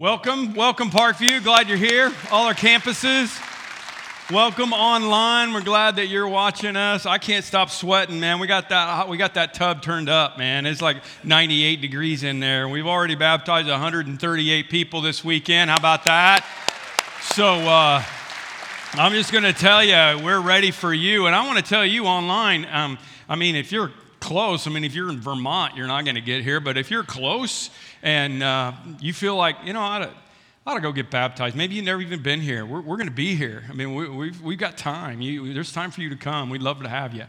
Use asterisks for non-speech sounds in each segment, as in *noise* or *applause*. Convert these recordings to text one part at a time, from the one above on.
Welcome, welcome Parkview. Glad you're here. All our campuses. Welcome online. We're glad that you're watching us. I can't stop sweating, man. We got that we got that tub turned up, man. It's like 98 degrees in there. We've already baptized 138 people this weekend. How about that? So uh, I'm just going to tell you, we're ready for you. And I want to tell you online. Um, I mean, if you're close, I mean, if you're in Vermont, you're not going to get here. But if you're close and uh, you feel like, you know, I ought to go get baptized. Maybe you've never even been here. We're, we're going to be here. I mean, we, we've, we've got time. You, there's time for you to come. We'd love to have you.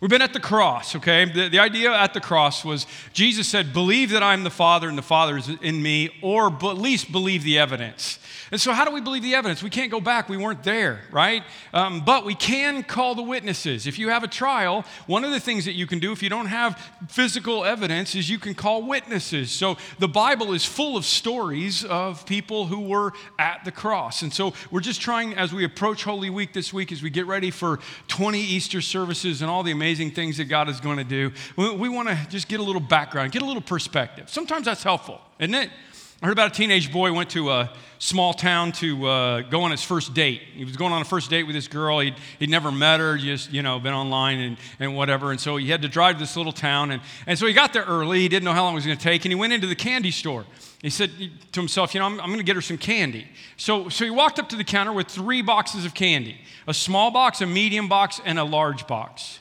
We've been at the cross, okay? The, the idea at the cross was Jesus said, Believe that I'm the Father and the Father is in me, or at least believe the evidence. And so, how do we believe the evidence? We can't go back. We weren't there, right? Um, but we can call the witnesses. If you have a trial, one of the things that you can do if you don't have physical evidence is you can call witnesses. So, the Bible is full of stories of people who were at the cross. And so, we're just trying, as we approach Holy Week this week, as we get ready for 20 Easter services and all the amazing things that God is going to do, we, we want to just get a little background, get a little perspective. Sometimes that's helpful, isn't it? I heard about a teenage boy went to a small town to uh, go on his first date. He was going on a first date with this girl. He'd, he'd never met her, just, you know, been online and, and whatever. And so he had to drive to this little town. And, and so he got there early. He didn't know how long it was going to take. And he went into the candy store. He said to himself, you know, I'm, I'm going to get her some candy. So, so he walked up to the counter with three boxes of candy a small box, a medium box, and a large box.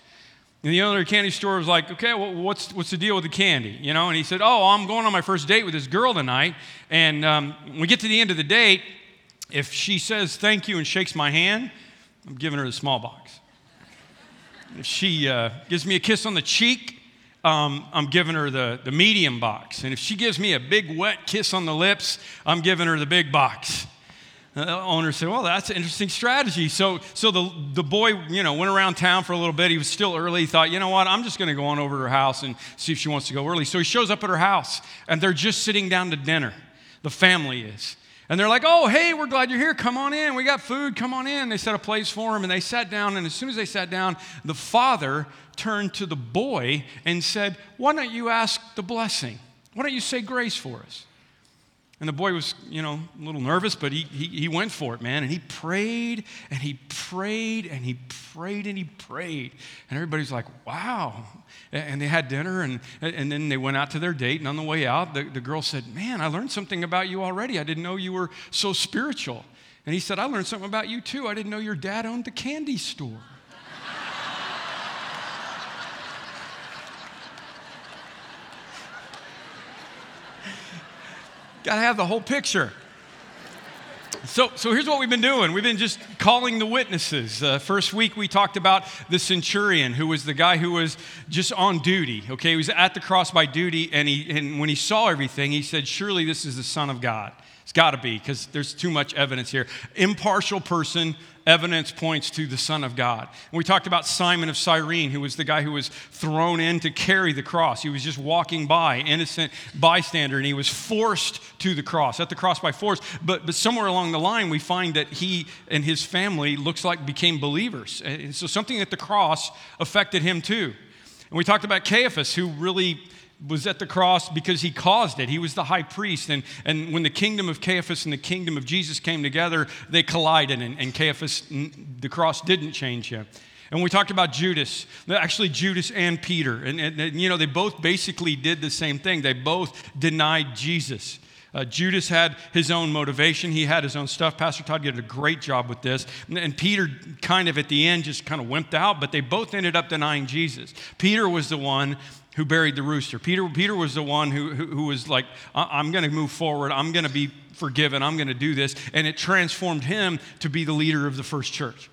And the owner of the candy store was like, okay, well, what's, what's the deal with the candy? You know, and he said, oh, I'm going on my first date with this girl tonight. And um, when we get to the end of the date, if she says thank you and shakes my hand, I'm giving her the small box. If she uh, gives me a kiss on the cheek, um, I'm giving her the, the medium box. And if she gives me a big wet kiss on the lips, I'm giving her the big box. The owner said, Well, that's an interesting strategy. So, so the, the boy, you know, went around town for a little bit. He was still early. He thought, You know what? I'm just going to go on over to her house and see if she wants to go early. So he shows up at her house, and they're just sitting down to dinner. The family is. And they're like, Oh, hey, we're glad you're here. Come on in. We got food. Come on in. They set a place for him, and they sat down. And as soon as they sat down, the father turned to the boy and said, Why don't you ask the blessing? Why don't you say grace for us? And the boy was, you know, a little nervous, but he, he, he went for it, man. And he prayed and he prayed and he prayed and he prayed. And everybody's like, wow. And they had dinner and, and then they went out to their date. And on the way out, the, the girl said, Man, I learned something about you already. I didn't know you were so spiritual. And he said, I learned something about you too. I didn't know your dad owned the candy store. Got to have the whole picture. So, so here's what we've been doing. We've been just calling the witnesses. Uh, first week, we talked about the centurion, who was the guy who was just on duty. Okay, he was at the cross by duty, and, he, and when he saw everything, he said, Surely this is the Son of God. It's got to be, because there's too much evidence here. Impartial person, evidence points to the Son of God. And we talked about Simon of Cyrene, who was the guy who was thrown in to carry the cross. He was just walking by, innocent bystander, and he was forced to the cross, at the cross by force. But, but somewhere along the line, we find that he and his family looks like became believers. And so something at the cross affected him too. And we talked about Caiaphas, who really was at the cross because he caused it. He was the high priest. And, and when the kingdom of Caiaphas and the kingdom of Jesus came together, they collided. And, and Caiaphas, the cross didn't change him. And we talked about Judas, actually, Judas and Peter. And, and, and, you know, they both basically did the same thing. They both denied Jesus. Uh, Judas had his own motivation. He had his own stuff. Pastor Todd did a great job with this. And, and Peter, kind of at the end, just kind of wimped out, but they both ended up denying Jesus. Peter was the one who buried the rooster. Peter, Peter was the one who, who, who was like, I'm going to move forward. I'm going to be forgiven. I'm going to do this. And it transformed him to be the leader of the first church.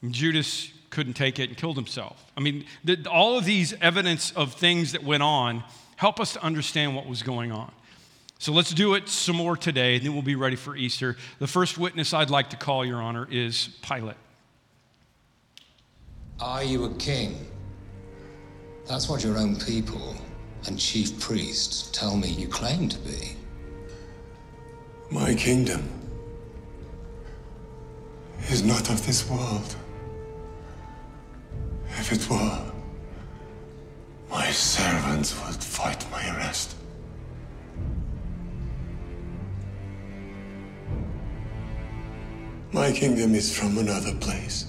And Judas couldn't take it and killed himself. I mean, the, all of these evidence of things that went on help us to understand what was going on. So let's do it some more today, and then we'll be ready for Easter. The first witness I'd like to call, Your Honor, is Pilate. Are you a king? That's what your own people and chief priests tell me you claim to be. My kingdom is not of this world. If it were, my servants would fight my arrest. My kingdom is from another place.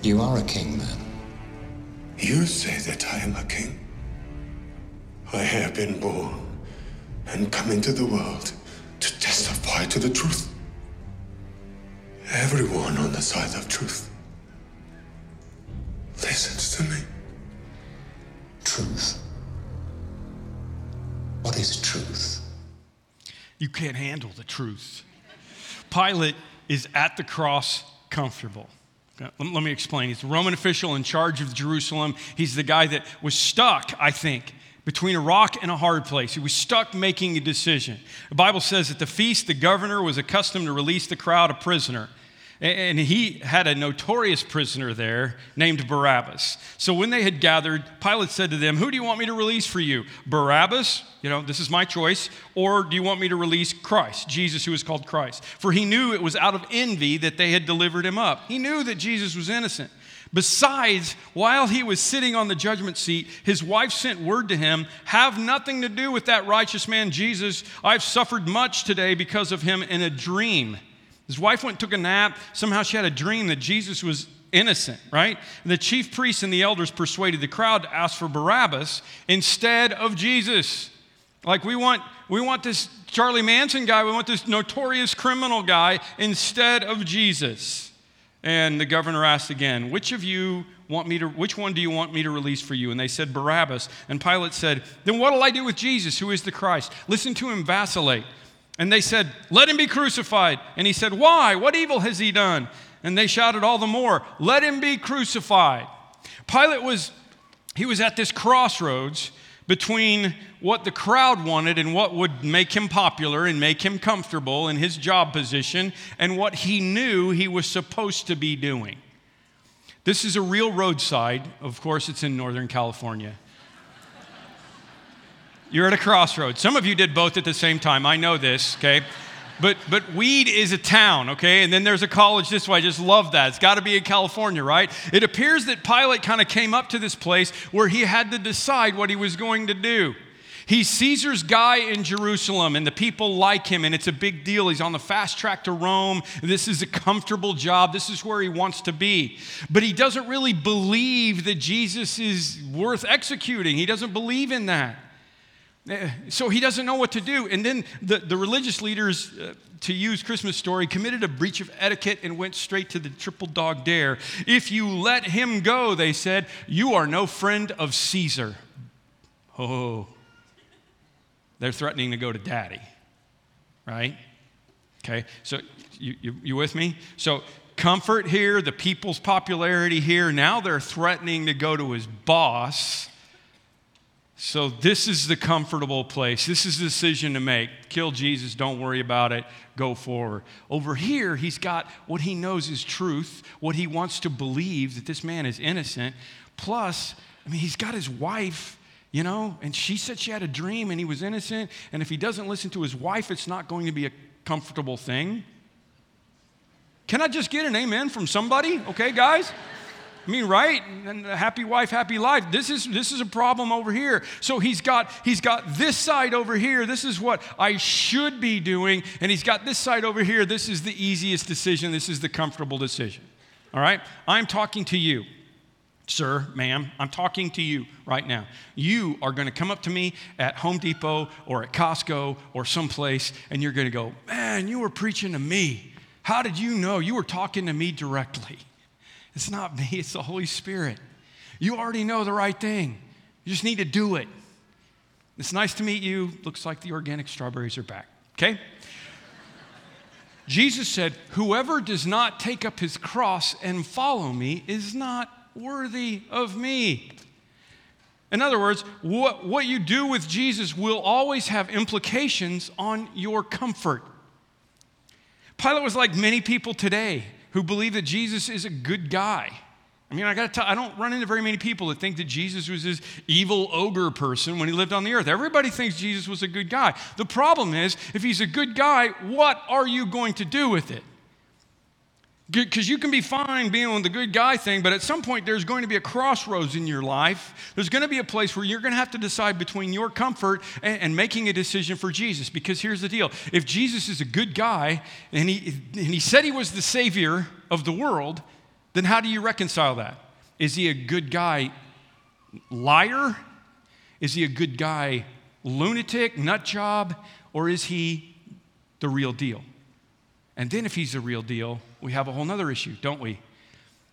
You are a king, then. You say that I am a king. I have been born and come into the world to testify to the truth. Everyone on the side of truth listens to me. Truth. What is truth? You can't handle the truth. Pilate is at the cross comfortable. Uh, let me explain. He's the Roman official in charge of Jerusalem. He's the guy that was stuck, I think, between a rock and a hard place. He was stuck making a decision. The Bible says at the feast, the governor was accustomed to release the crowd a prisoner. And he had a notorious prisoner there named Barabbas. So when they had gathered, Pilate said to them, Who do you want me to release for you? Barabbas, you know, this is my choice, or do you want me to release Christ, Jesus, who is called Christ? For he knew it was out of envy that they had delivered him up. He knew that Jesus was innocent. Besides, while he was sitting on the judgment seat, his wife sent word to him Have nothing to do with that righteous man, Jesus. I've suffered much today because of him in a dream. His wife went and took a nap. Somehow she had a dream that Jesus was innocent, right? And the chief priests and the elders persuaded the crowd to ask for Barabbas instead of Jesus. Like we want we want this Charlie Manson guy, we want this notorious criminal guy instead of Jesus. And the governor asked again, "Which of you want me to which one do you want me to release for you?" And they said Barabbas. And Pilate said, "Then what'll I do with Jesus, who is the Christ?" Listen to him vacillate. And they said, Let him be crucified. And he said, Why? What evil has he done? And they shouted all the more, Let him be crucified. Pilate was, he was at this crossroads between what the crowd wanted and what would make him popular and make him comfortable in his job position and what he knew he was supposed to be doing. This is a real roadside. Of course, it's in Northern California. You're at a crossroads. Some of you did both at the same time. I know this, okay? But, but Weed is a town, okay? And then there's a college this way. I just love that. It's got to be in California, right? It appears that Pilate kind of came up to this place where he had to decide what he was going to do. He's Caesar's guy in Jerusalem, and the people like him, and it's a big deal. He's on the fast track to Rome. This is a comfortable job. This is where he wants to be. But he doesn't really believe that Jesus is worth executing, he doesn't believe in that. Eh, so he doesn't know what to do. And then the, the religious leaders, uh, to use Christmas story, committed a breach of etiquette and went straight to the triple dog dare. If you let him go, they said, you are no friend of Caesar. Oh, they're threatening to go to daddy, right? Okay, so you, you, you with me? So comfort here, the people's popularity here. Now they're threatening to go to his boss so, this is the comfortable place. This is the decision to make. Kill Jesus, don't worry about it, go forward. Over here, he's got what he knows is truth, what he wants to believe that this man is innocent. Plus, I mean, he's got his wife, you know, and she said she had a dream and he was innocent. And if he doesn't listen to his wife, it's not going to be a comfortable thing. Can I just get an amen from somebody? Okay, guys? I mean, right? And happy wife, happy life. This is this is a problem over here. So he's got he's got this side over here. This is what I should be doing, and he's got this side over here. This is the easiest decision. This is the comfortable decision. All right? I'm talking to you. Sir, ma'am, I'm talking to you right now. You are going to come up to me at Home Depot or at Costco or someplace, and you're going to go, Man, you were preaching to me. How did you know? You were talking to me directly. It's not me, it's the Holy Spirit. You already know the right thing. You just need to do it. It's nice to meet you. Looks like the organic strawberries are back. Okay? Jesus said, Whoever does not take up his cross and follow me is not worthy of me. In other words, what, what you do with Jesus will always have implications on your comfort. Pilate was like many people today who believe that Jesus is a good guy. I mean, I got to tell, I don't run into very many people that think that Jesus was this evil ogre person when he lived on the earth. Everybody thinks Jesus was a good guy. The problem is, if he's a good guy, what are you going to do with it? Because you can be fine being on the good guy thing, but at some point there's going to be a crossroads in your life. There's going to be a place where you're going to have to decide between your comfort and, and, making a decision for Jesus. Because here's the deal if Jesus is a good guy and he, and he said he was the savior of the world, then how do you reconcile that? Is he a good guy liar? Is he a good guy lunatic, nut job? Or is he the real deal? And then if he's the real deal, we have a whole other issue, don't we?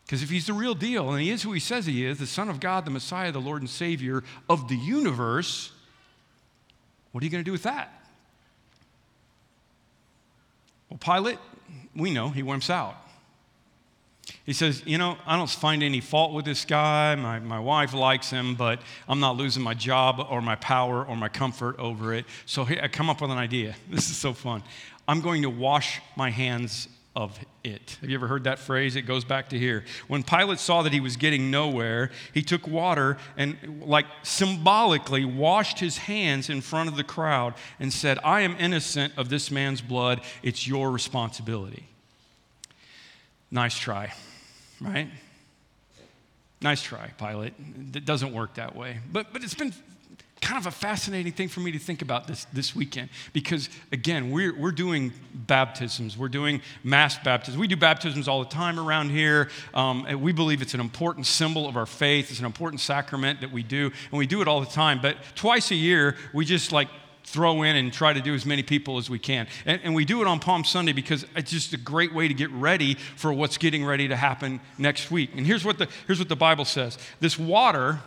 Because if he's the real deal, and he is who he says he is, the Son of God, the Messiah, the Lord and Savior of the universe, what are you going to do with that? Well, Pilate, we know he wimps out. He says, You know, I don't find any fault with this guy. My, my wife likes him, but I'm not losing my job or my power or my comfort over it. So I come up with an idea. *laughs* This is so fun. I'm going to wash my hands of it. Have you ever heard that phrase? It goes back to here. When Pilate saw that he was getting nowhere, he took water and, like, symbolically washed his hands in front of the crowd and said, I am innocent of this man's blood. It's your responsibility. Nice try, right? Nice try, Pilate. It doesn't work that way. But, but it's been kind of a fascinating thing for me to think about this, this weekend because, again, we're, we're doing baptisms. We're doing mass baptisms. We do baptisms all the time around here. Um, we believe it's an important symbol of our faith, it's an important sacrament that we do, and we do it all the time. But twice a year, we just like throw in and try to do as many people as we can. And, and, we do it on Palm Sunday because it's just a great way to get ready for what's getting ready to happen next week. And here's what the, here's what the Bible says this water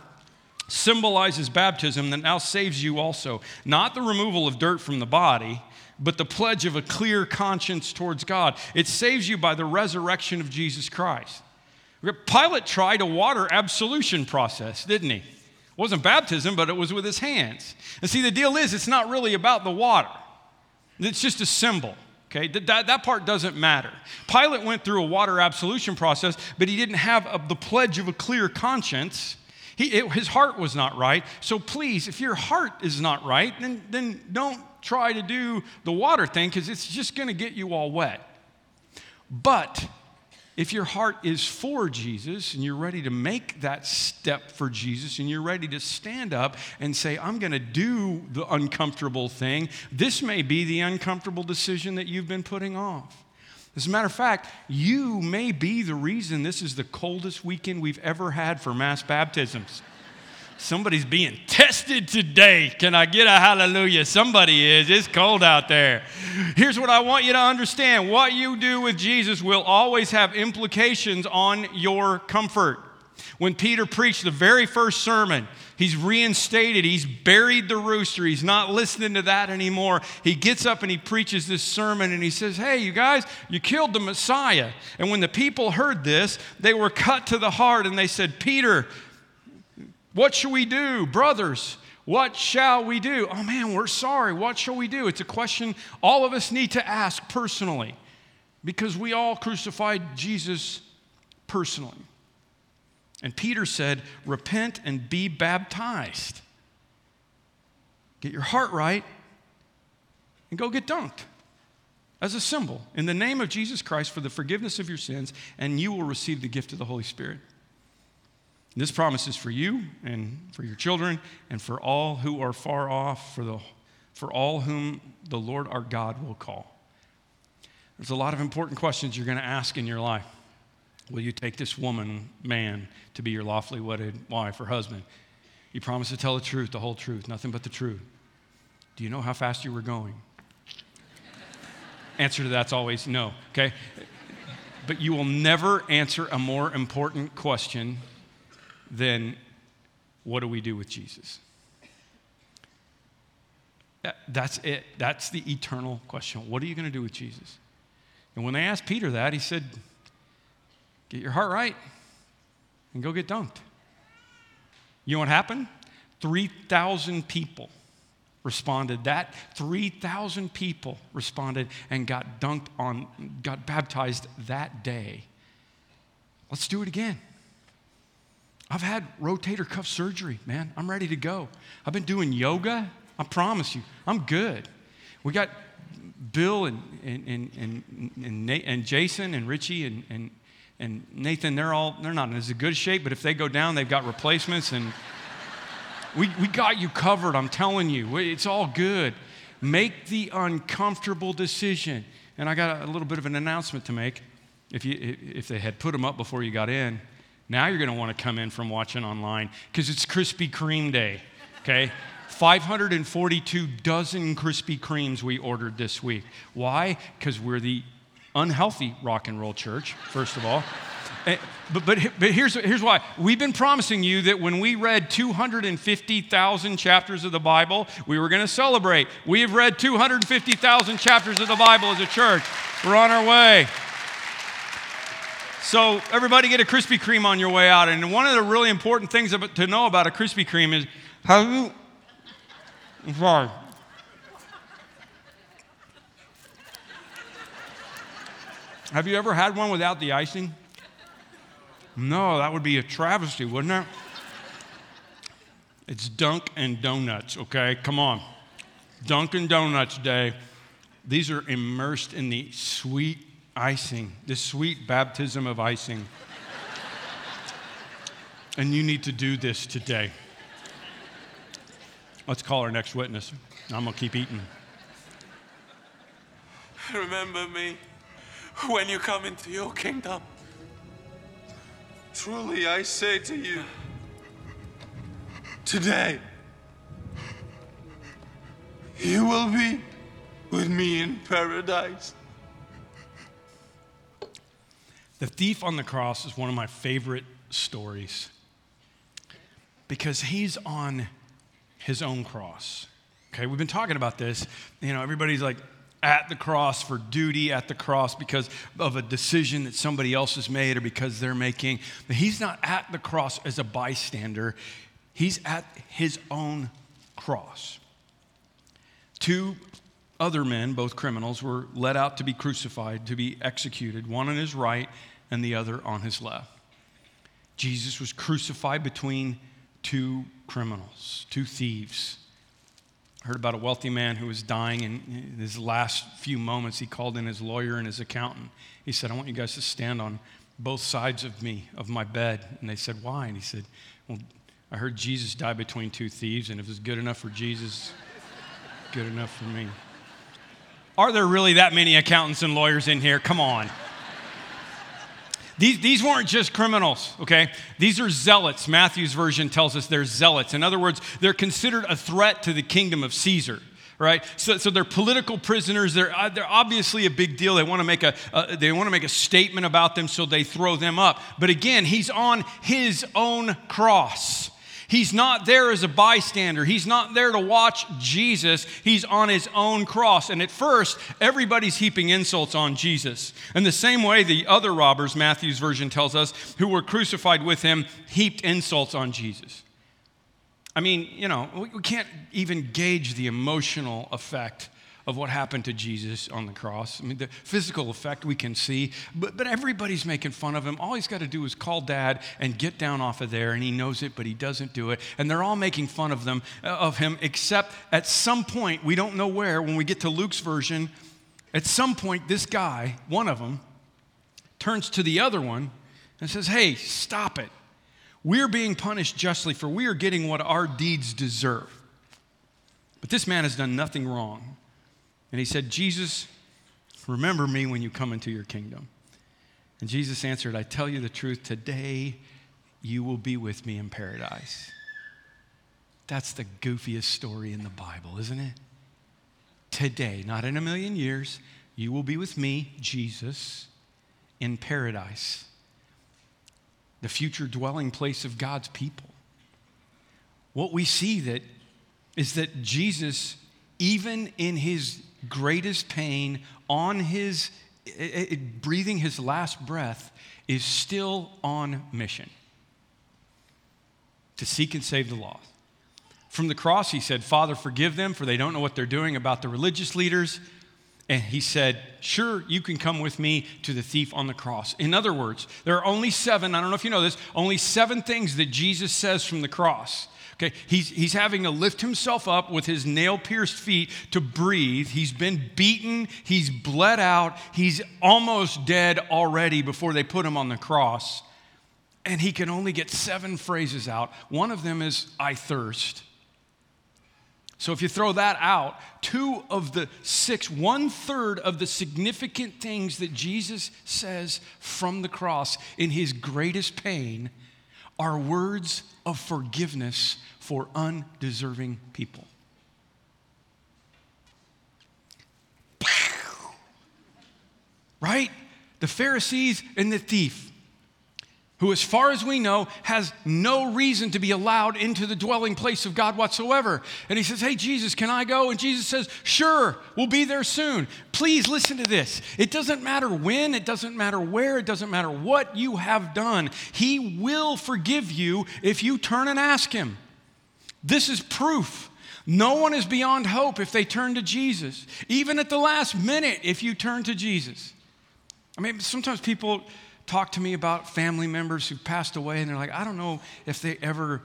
symbolizes baptism that now saves you also. Not the removal of dirt from the body, but the pledge of a clear conscience towards God. It saves you by the resurrection of Jesus Christ. Pilate tried a water absolution process, didn't he? It wasn't baptism, but it was with his hands. And see, the deal is, it's not really about the water, it's just a symbol. Okay, that, that part doesn't matter. Pilate went through a water absolution process, but he didn't have a, the pledge of a clear conscience. He, it, his heart was not right. So please, if your heart is not right, then, then don't try to do the water thing because it's just going to get you all wet. But if your heart is for Jesus and you're ready to make that step for Jesus and you're ready to stand up and say, I'm going to do the uncomfortable thing, this may be the uncomfortable decision that you've been putting off. As a matter of fact, you may be the reason this is the coldest weekend we've ever had for mass baptisms. Somebody's being tested today. Can I get a hallelujah? Somebody is. It's cold out there. Here's what I want you to understand what you do with Jesus will always have implications on your comfort. When Peter preached the very first sermon, he's reinstated, he's buried the rooster, he's not listening to that anymore. He gets up and he preaches this sermon and he says, Hey, you guys, you killed the Messiah. And when the people heard this, they were cut to the heart and they said, Peter, what shall we do? Brothers, what shall we do? Oh man, we're sorry. What shall we do? It's a question all of us need to ask personally because we all crucified Jesus personally. And Peter said, Repent and be baptized. Get your heart right and go get dunked as a symbol in the name of Jesus Christ for the forgiveness of your sins, and you will receive the gift of the Holy Spirit. This promise is for you and for your children and for all who are far off, for, the, for all whom the Lord our God will call. There's a lot of important questions you're going to ask in your life. Will you take this woman, man, to be your lawfully wedded wife or husband? You promise to tell the truth, the whole truth, nothing but the truth. Do you know how fast you were going? Answer to that's always no, okay? But you will never answer a more important question than what do we do with Jesus? That's it. That's the eternal question. What are you going to do with Jesus? And when they asked Peter that, he said, Get your heart right and go get dunked. You know what happened? 3,000 people responded. That 3,000 people responded and got dunked on, got baptized that day. Let's do it again. I've had rotator cuff surgery, man. I'm ready to go. I've been doing yoga. I promise you, I'm good. We got Bill and, and, and, and, and, Nate, and Jason and Richie and, and, and Nathan, they're all, they're not in as good shape, but if they go down, they've got replacements and *laughs* we, we got you covered, I'm telling you. It's all good. Make the uncomfortable decision. And I got a little bit of an announcement to make. If, you, if they had put them up before you got in, now you're going to want to come in from watching online because it's Krispy Kreme Day, okay? 542 dozen Krispy Kremes we ordered this week. Why? Because we're the unhealthy rock and roll church, first of all. Eh, but, but, but here's, here's why. We've been promising you that when we read 250,000 chapters of the Bible, we were going to celebrate. We have read 250,000 chapters of the Bible as a church. We're on our way. So, everybody get a Krispy Kreme on your way out. And one of the really important things to know about a Krispy Kreme is how you. I'm sorry. Have you ever had one without the icing? No, that would be a travesty, wouldn't it? It's Dunk and Donuts, okay? Come on. Dunkin' Donuts Day. These are immersed in the sweet icing, the sweet baptism of icing. and you need to do this today. Let's call our next witness. I'm going to keep eating. Remember me when you come into your kingdom. Truly, I say to you, today, you will be with me in paradise. The thief on the cross is one of my favorite stories because he's on his own cross. Okay, we've been talking about this. You know, everybody's like, at the cross for duty at the cross because of a decision that somebody else has made or because they're making. But he's not at the cross as a bystander, he's at his own cross. Two other men, both criminals, were led out to be crucified, to be executed, one on his right and the other on his left. Jesus was crucified between two criminals, two thieves heard about a wealthy man who was dying, and in his last few moments, he called in his lawyer and his accountant. He said, I want you guys to stand on both sides of me, of my bed. And they said, Why? And he said, Well, I heard Jesus die between two thieves, and if it's good enough for Jesus, good enough for me. Are there really that many accountants and lawyers in here? Come on. These, these weren't just criminals, okay? These are zealots. Matthew's version tells us they're zealots. In other words, they're considered a threat to the kingdom of Caesar right? So, so they're political prisoners. They're, uh, they're obviously a big deal. They want to make a uh, they want to make a statement about them, so they throw them up. But again, he's on his own cross. He's not there as a bystander. He's not there to watch Jesus. He's on his own cross. And at first, everybody's heaping insults on Jesus. In the same way, the other robbers, Matthew's version tells us, who were crucified with him, heaped insults on Jesus. I mean, you know, we can't even gauge the emotional effect of what happened to Jesus on the cross. I mean, the physical effect we can see, but, but everybody's making fun of him. All he's got to do is call dad and get down off of there, and he knows it, but he doesn't do it. And they're all making fun of them, uh, of him, except at some point, we don't know where, when we get to Luke's version, at some point, this guy, one of them, turns to the other one and says, Hey, stop it. We're being punished justly, for we are getting what our deeds deserve. But this man has done nothing wrong. And he said, Jesus, remember me when you come into your kingdom. And Jesus answered, I tell you the truth, today you will be with me in paradise. That's the goofiest story in the Bible, isn't it? Today, not in a million years, you will be with me, Jesus, in paradise, the future dwelling place of God's people. What we see that is that Jesus, even in his greatest pain on his it, it, breathing his last breath is still on mission to seek and save the lost. From the cross, he said, Father, forgive them, for they don't know what they're doing about the religious leaders. And he said, Sure, you can come with me to the thief on the cross. In other words, there are only seven, I don't know if you know this, only seven things that Jesus says from the cross. Okay, he's, he's having to lift himself up with his nail pierced feet to breathe. He's been beaten, he's bled out, he's almost dead already before they put him on the cross. And he can only get seven phrases out. One of them is, I thirst. So if you throw that out, two of the six, one third of the significant things that Jesus says from the cross in his greatest pain are words of forgiveness for undeserving people. Right? The Pharisees and the thief who, as far as we know, has no reason to be allowed into the dwelling place of God whatsoever. And he says, Hey, Jesus, can I go? And Jesus says, Sure, we'll be there soon. Please listen to this. It doesn't matter when, it doesn't matter where, it doesn't matter what you have done. He will forgive you if you turn and ask Him. This is proof. No one is beyond hope if they turn to Jesus. Even at the last minute, if you turn to Jesus. I mean, sometimes people talk to me about family members who passed away and they're like, I don't know if they ever,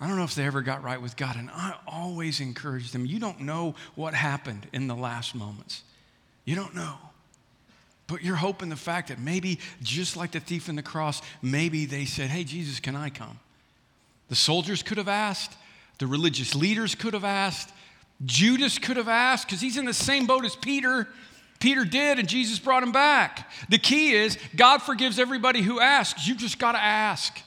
I don't know if they ever got right with God. And I always encourage them, you don't know what happened in the last moments. You don't know. But you're hoping the fact that maybe, just like the thief in the cross, maybe they said, Hey, Jesus, can I come? The soldiers could have asked, the religious leaders could have asked, Judas could have asked, because he's in the same boat as Peter. Peter did, and Jesus brought him back. The key is God forgives everybody who asks. You just got to ask.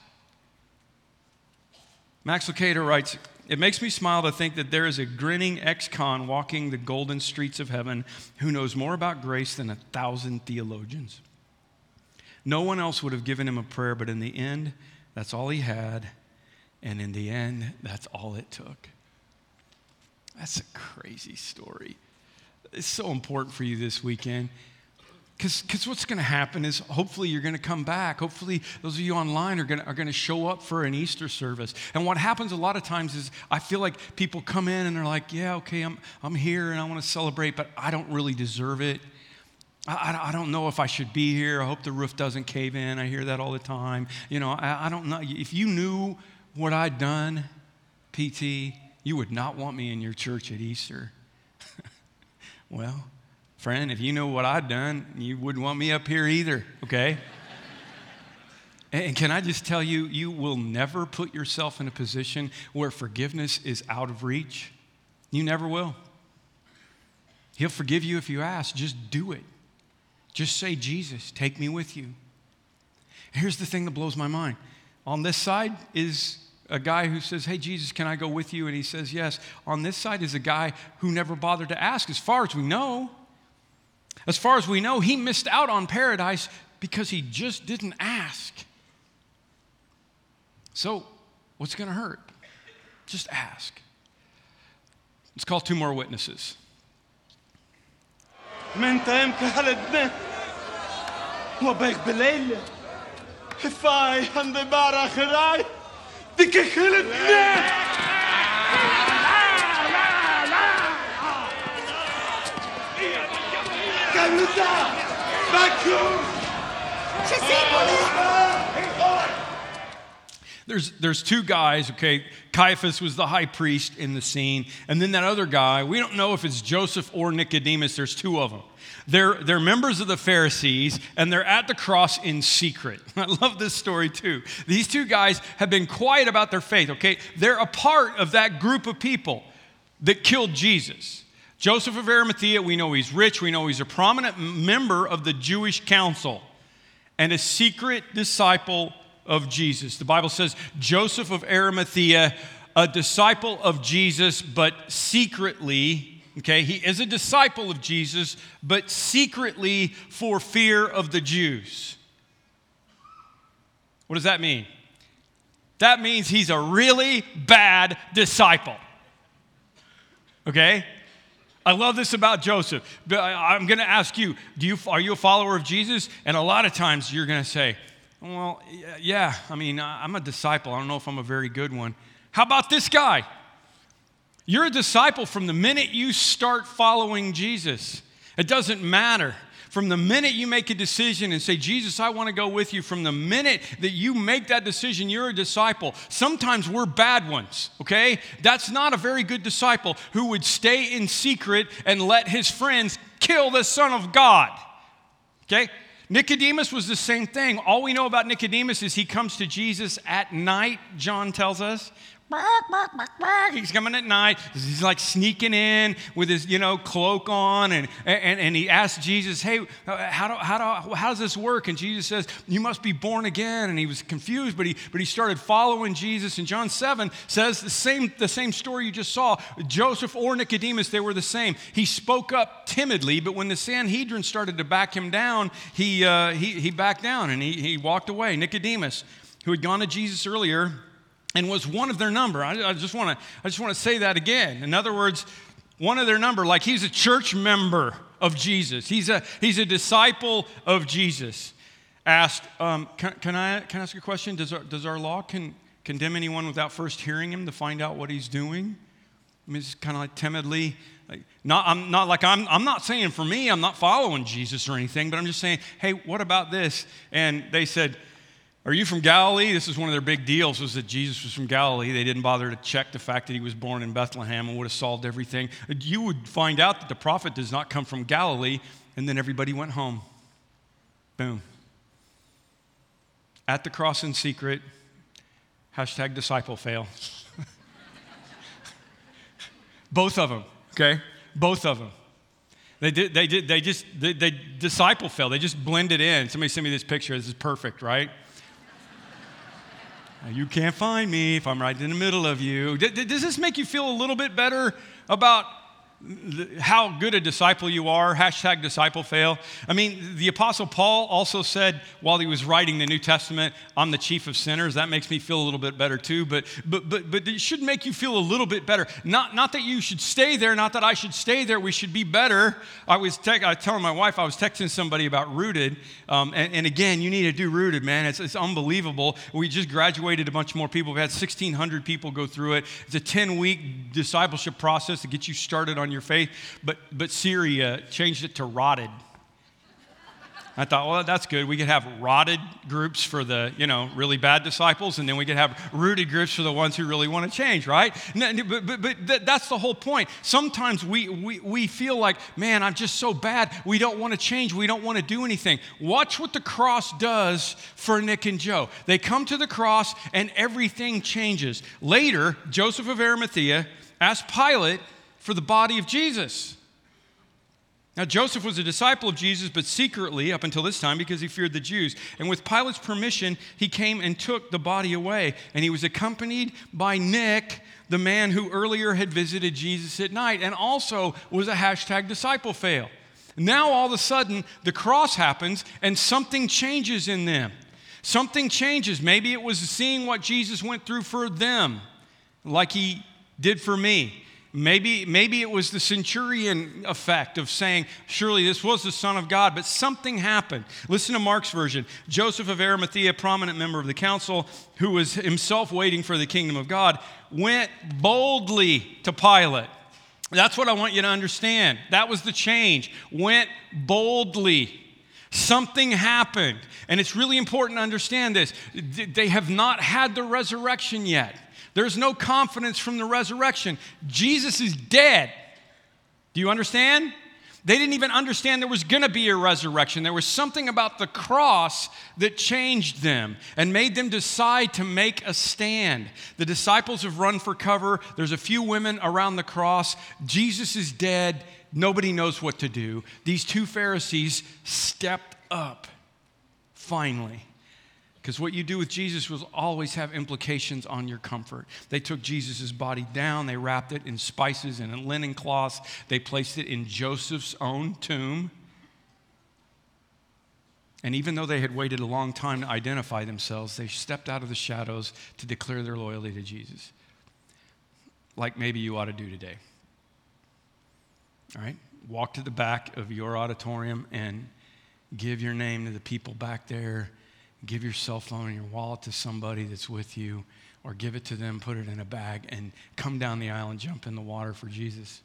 Max Lucado writes, It makes me smile to think that there is a grinning ex con walking the golden streets of heaven who knows more about grace than a thousand theologians. No one else would have given him a prayer, but in the end, that's all he had. And in the end, that's all it took. That's a crazy story is so important for you this weekend. Because what's going to happen is hopefully you're going to come back. Hopefully, those of you online are going are to show up for an Easter service. And what happens a lot of times is I feel like people come in and they're like, yeah, okay, I'm, I'm here and I want to celebrate, but I don't really deserve it. I, I, don't know if I should be here. I hope the roof doesn't cave in. I hear that all the time. You know, I, I don't know. If you knew what I'd done, PT, you would not want me in your church at Easter. Well, friend, if you know what I've done, you wouldn't want me up here either, okay? *laughs* and can I just tell you, you will never put yourself in a position where forgiveness is out of reach. You never will. He'll forgive you if you ask. Just do it. Just say, Jesus, take me with you. Here's the thing that blows my mind. On this side is a guy who says, Hey, Jesus, can I go with you? And he says, Yes. On this side is a guy who never bothered to ask, as far as we know. As far as we know, he missed out on paradise because he just didn't ask. So, what's going to hurt? Just ask. Let's call two more witnesses. Dikkat kalın. Caluta! Vacuum! Je sais, mon There's, there's two guys, okay? Caiaphas was the high priest in the scene. And then that other guy, we don't know if it's Joseph or Nicodemus, there's two of them. They're, they're members of the Pharisees and they're at the cross in secret. *laughs* I love this story too. These two guys have been quiet about their faith, okay? They're a part of that group of people that killed Jesus. Joseph of Arimathea, we know he's rich, we know he's a prominent member of the Jewish council and a secret disciple of Jesus. The Bible says Joseph of Arimathea, a disciple of Jesus, but secretly Okay, he is a disciple of Jesus, but secretly for fear of the Jews. What does that mean? That means he's a really bad disciple. Okay? I love this about Joseph. I'm going to ask you, do you are you a follower of Jesus? And a lot of times you're going to say, "Well, yeah, I mean, I'm a disciple. I don't know if I'm a very good one." How about this guy? You're a disciple from the minute you start following Jesus. It doesn't matter. From the minute you make a decision and say, Jesus, I want to go with you, from the minute that you make that decision, you're a disciple. Sometimes we're bad ones, okay? That's not a very good disciple who would stay in secret and let his friends kill the Son of God, okay? Nicodemus was the same thing. All we know about Nicodemus is he comes to Jesus at night, John tells us. He's coming at night. He's like sneaking in with his, you know, cloak on, and, and, and he asks Jesus, "Hey, how, do, how, do, how does this work?" And Jesus says, "You must be born again." And he was confused, but he, but he started following Jesus. And John 7 says the same, the same story you just saw. Joseph or Nicodemus, they were the same. He spoke up timidly, but when the Sanhedrin started to back him down, he, uh, he, he backed down and he, he walked away. Nicodemus, who had gone to Jesus earlier, and was one of their number. I, I just want to I just want to say that again. In other words, one of their number, like he's a church member of Jesus. He's a he's a disciple of Jesus. Asked, um, can, can, I can I ask a question? Does our, does our law can, condemn anyone without first hearing him to find out what he's doing? I mean, it's kind of like timidly. Not, I'm not like I'm, I'm not saying for me, I'm not following Jesus or anything, but I'm just saying, hey, what about this? And they said, are you from Galilee? This is one of their big deals was that Jesus was from Galilee. They didn't bother to check the fact that he was born in Bethlehem and would have solved everything. You would find out that the prophet does not come from Galilee, and then everybody went home. Boom. At the cross in secret, hashtag disciple fail. *laughs* Both of them, okay? Both of them. They did, they did, they just, they, they disciple fail. They just blended in. Somebody sent me this picture. This is perfect, right? You can't find me if I'm right in the middle of you. Does this make you feel a little bit better about how good a disciple you are, hashtag disciple fail. I mean, the Apostle Paul also said while he was writing the New Testament, I'm the chief of sinners. That makes me feel a little bit better too, but, but, but, but it should make you feel a little bit better. Not, not that you should stay there, not that I should stay there, we should be better. I was, te- I was telling my wife, I was texting somebody about Rooted, um, and, and, again, you need to do Rooted, man. It's, it's unbelievable. We just graduated a bunch more people. We've had 1,600 people go through it. It's a 10 week discipleship process to get you started on your faith. But, but Siri uh, changed it to rotted. I thought, well, that's good. We could have rotted groups for the, you know, really bad disciples, and then we could have rooted groups for the ones who really want to change, right? But, but, but that's the whole point. Sometimes we, we, we feel like, man, I'm just so bad. We don't want to change. We don't want to do anything. Watch what the cross does for Nick and Joe. They come to the cross, and everything changes. Later, Joseph of Arimathea asked Pilate for the body of Jesus. Now, Joseph was a disciple of Jesus, but secretly up until this time because he feared the Jews. And with Pilate's permission, he came and took the body away. And he was accompanied by Nick, the man who earlier had visited Jesus at night and also was a hashtag disciple fail. Now, all of a sudden, the cross happens and something changes in them. Something changes. Maybe it was seeing what Jesus went through for them, like he did for me. Maybe, maybe it was the centurion effect of saying, surely this was the Son of God, but something happened. Listen to Mark's version. Joseph of Arimathea, prominent member of the council, who was himself waiting for the kingdom of God, went boldly to Pilate. That's what I want you to understand. That was the change. Went boldly. Something happened. And it's really important to understand this. They have not had the resurrection yet. There's no confidence from the resurrection. Jesus is dead. Do you understand? They didn't even understand there was going to be a resurrection. There was something about the cross that changed them and made them decide to make a stand. The disciples have run for cover. There's a few women around the cross. Jesus is dead. Nobody knows what to do. These two Pharisees stepped up finally. Because what you do with Jesus will always have implications on your comfort. They took Jesus' body down, they wrapped it in spices and in linen cloths, they placed it in Joseph's own tomb. And even though they had waited a long time to identify themselves, they stepped out of the shadows to declare their loyalty to Jesus, like maybe you ought to do today. All right? Walk to the back of your auditorium and give your name to the people back there give your cell phone and your wallet to somebody that's with you, or give it to them, put it in a bag, and come down the aisle and jump in the water for Jesus.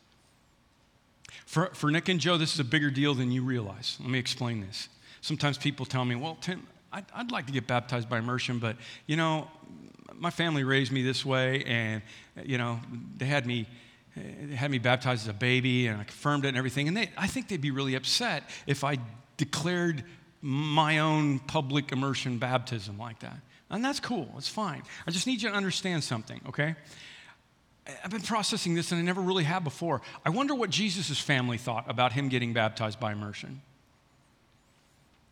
For, for Nick and Joe, this is a bigger deal than you realize. Let me explain this. Sometimes people tell me, well, Tim, I'd, I'd like to get baptized by immersion, but, you know, my family raised me this way, and, you know, they had me they had me baptized as a baby and I confirmed it and everything. And they, I think they'd be really upset if I declared my own public immersion baptism like that. And that's cool, it's fine. I just need you to understand something, okay? I've been processing this and I never really have before. I wonder what Jesus' family thought about him getting baptized by immersion.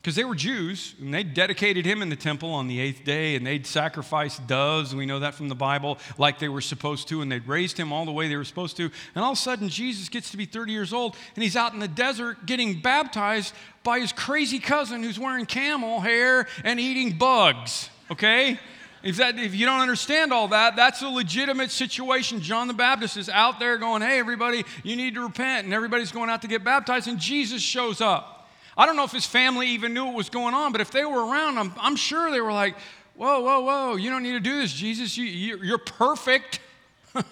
Because they were Jews, and they dedicated him in the temple on the eighth day, and they'd sacrificed doves, we know that from the Bible, like they were supposed to, and they'd raised him all the way they were supposed to. And all of a sudden, Jesus gets to be 30 years old, and he's out in the desert getting baptized by his crazy cousin who's wearing camel hair and eating bugs, okay? If, that, if you don't understand all that, that's a legitimate situation. John the Baptist is out there going, hey, everybody, you need to repent. And everybody's going out to get baptized, and Jesus shows up. I don't know if his family even knew what was going on, but if they were around, I'm, I'm sure they were like, whoa, whoa, whoa, you don't need to do this, Jesus. You, you're perfect. *laughs*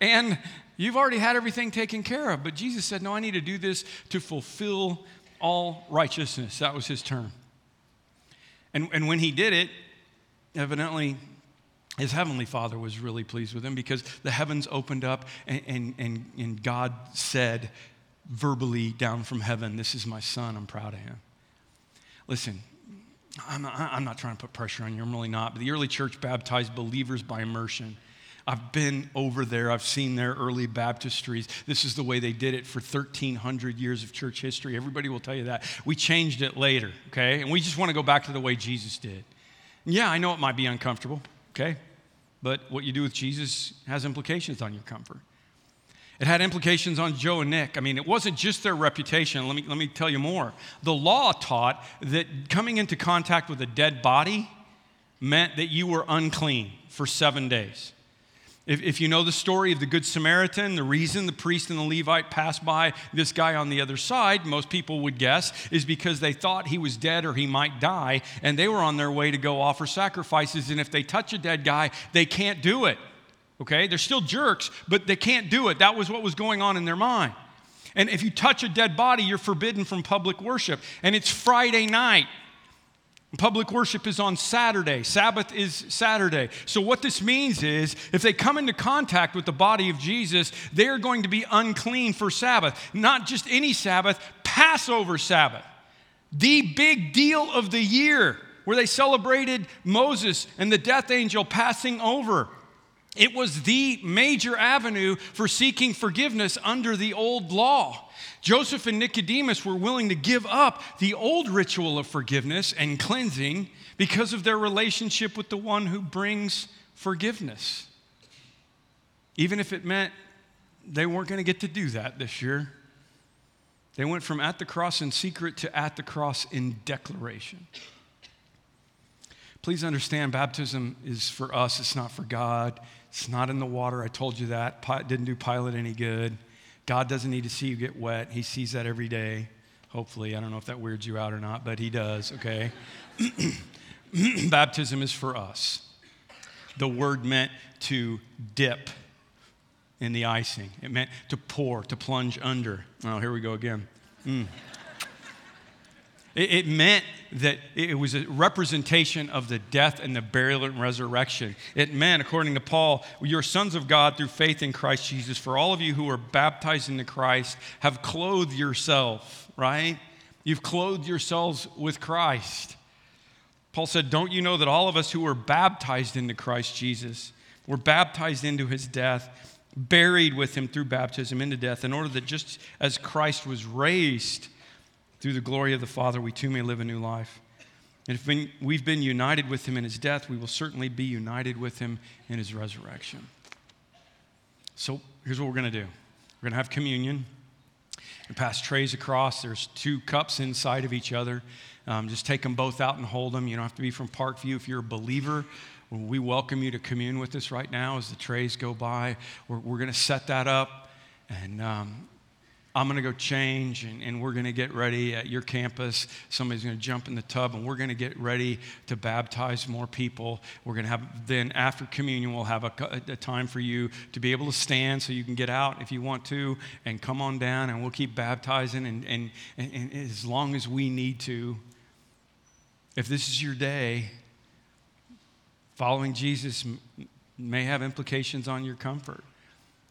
and you've already had everything taken care of. But Jesus said, no, I need to do this to fulfill all righteousness. That was his term. And, and when he did it, evidently his heavenly father was really pleased with him because the heavens opened up and, and, and, and God said, verbally down from heaven, This is my son, I'm proud of him. Listen, I'm not, I'm not trying to put pressure on you, I'm really not, but the early church baptized believers by immersion. I've been over there. I've seen their early baptistries. This is the way they did it for 1,300 years of church history. Everybody will tell you that. We changed it later, okay? And we just want to go back to the way Jesus did. And yeah, I know it might be uncomfortable, okay? But what you do with Jesus has implications on your comfort. It had implications on Joe and Nick. I mean, it wasn't just their reputation. Let me, let me tell you more. The law taught that coming into contact with a dead body meant that you were unclean for seven days. If, if you know the story of the Good Samaritan, the reason the priest and the Levite passed by this guy on the other side, most people would guess, is because they thought he was dead or he might die, and they were on their way to go offer sacrifices. And if they touch a dead guy, they can't do it. Okay? They're still jerks, but they can't do it. That was what was going on in their mind. And if you touch a dead body, you're forbidden from public worship. And it's Friday night. Public worship is on Saturday. Sabbath is Saturday. So, what this means is if they come into contact with the body of Jesus, they are going to be unclean for Sabbath. Not just any Sabbath, Passover Sabbath. The big deal of the year where they celebrated Moses and the death angel passing over. It was the major avenue for seeking forgiveness under the old law. Joseph and Nicodemus were willing to give up the old ritual of forgiveness and cleansing because of their relationship with the one who brings forgiveness. Even if it meant they weren't going to get to do that this year. They went from at the cross in secret to at the cross in declaration. Please understand, baptism is for us, it's not for God. It's not in the water. I told you that. Didn't do Pilate any good. God doesn't need to see you get wet. He sees that every day. Hopefully. I don't know if that weirds you out or not, but He does, okay? *clears throat* Baptism is for us. The word meant to dip in the icing, it meant to pour, to plunge under. Oh, here we go again. Mm. It, meant that it was a representation of the death and the burial and resurrection. It meant, according to Paul, you're sons of God through faith in Christ Jesus. For all of you who are baptized into Christ, have clothed yourself, right? You've clothed yourselves with Christ. Paul said, Don't you know that all of us who were baptized into Christ Jesus were baptized into his death, buried with him through baptism into death, in order that just as Christ was raised, through the glory of the Father, we too may live a new life. And if we've been united with him in his death, we will certainly be united with him in his resurrection. So here's what we're going to do we're going to have communion and pass trays across. There's two cups inside of each other. Um, just take them both out and hold them. You don't have to be from Parkview. If you're a believer, we welcome you to commune with us right now as the trays go by. We're, we're going to set that up. And um, I'm going to go change and, and we're going to get ready at your campus. Somebody's going to jump in the tub and we're going to get ready to baptize more people. We're going to have, then after communion, we'll have a, a, time for you to be able to stand so you can get out if you want to and come on down and we'll keep baptizing and, and, and, and as long as we need to. If this is your day, following Jesus may have implications on your comfort.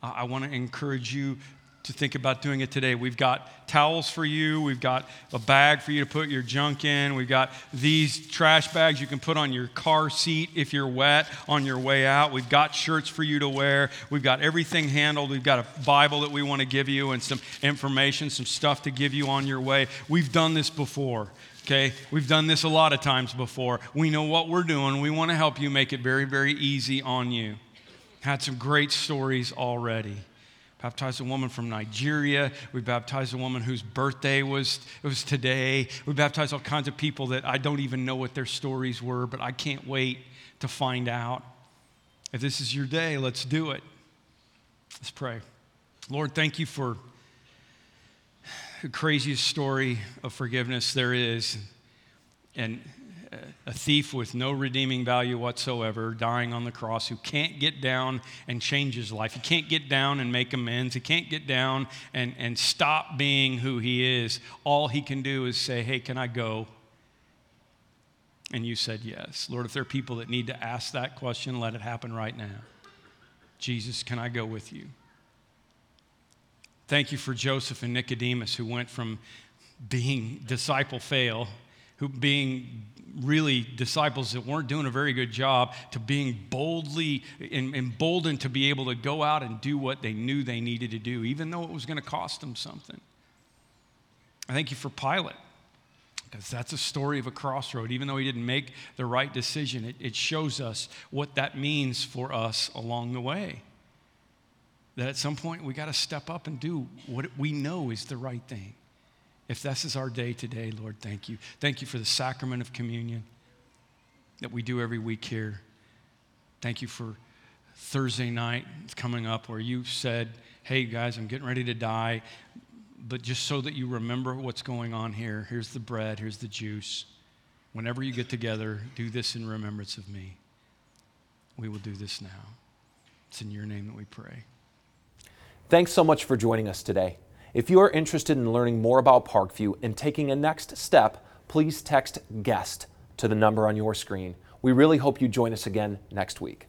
I want to encourage you to think about doing it today. We've got towels for you. We've got a bag for you to put your junk in. We've got these trash bags you can put on your car seat if you're wet on your way out. We've got shirts for you to wear. We've got everything handled. We've got a Bible that we want to give you and some information, some stuff to give you on your way. We've done this before. Okay, we've done this a lot of times before. We know what we're doing. We want to help you make it very, very easy on you. Had some great stories already baptized a woman from Nigeria. We baptized a woman whose birthday was, it was today. We baptized all kinds of people that I don't even know what their stories were, but I can't wait to find out. If this is your day, let's do it. Let's pray. Lord, thank you for the craziest story of forgiveness there is. And a thief with no redeeming value whatsoever dying on the cross who can't get down and change his life. He can't get down and make amends. He can't get down and, and stop being who he is. All he can do is say, Hey, can I go? And you said yes. Lord, if there are people that need to ask that question, let it happen right now. Jesus, can I go with you? Thank you for Joseph and Nicodemus who went from being disciple fail, who being really disciples that weren't doing a very good job to being boldly and emboldened to be able to go out and do what they knew they needed to do, even though it was going to cost them something. I thank you for Pilate, because that's a story of a crossroad. Even though he didn't make the right decision, it, it shows us what that means for us along the way. That at some point we got to step up and do what we know is the right thing. If this is our day today, Lord, thank you. Thank you for the sacrament of communion that we do every week here. Thank you for Thursday night coming up where you said, Hey, guys, I'm getting ready to die, but just so that you remember what's going on here, here's the bread, here's the juice. Whenever you get together, do this in remembrance of me. We will do this now. It's in your name that we pray. Thanks so much for joining us today. If you are interested in learning more about Parkview and taking a next step, please text GUEST to the number on your screen. We really hope you join us again next week.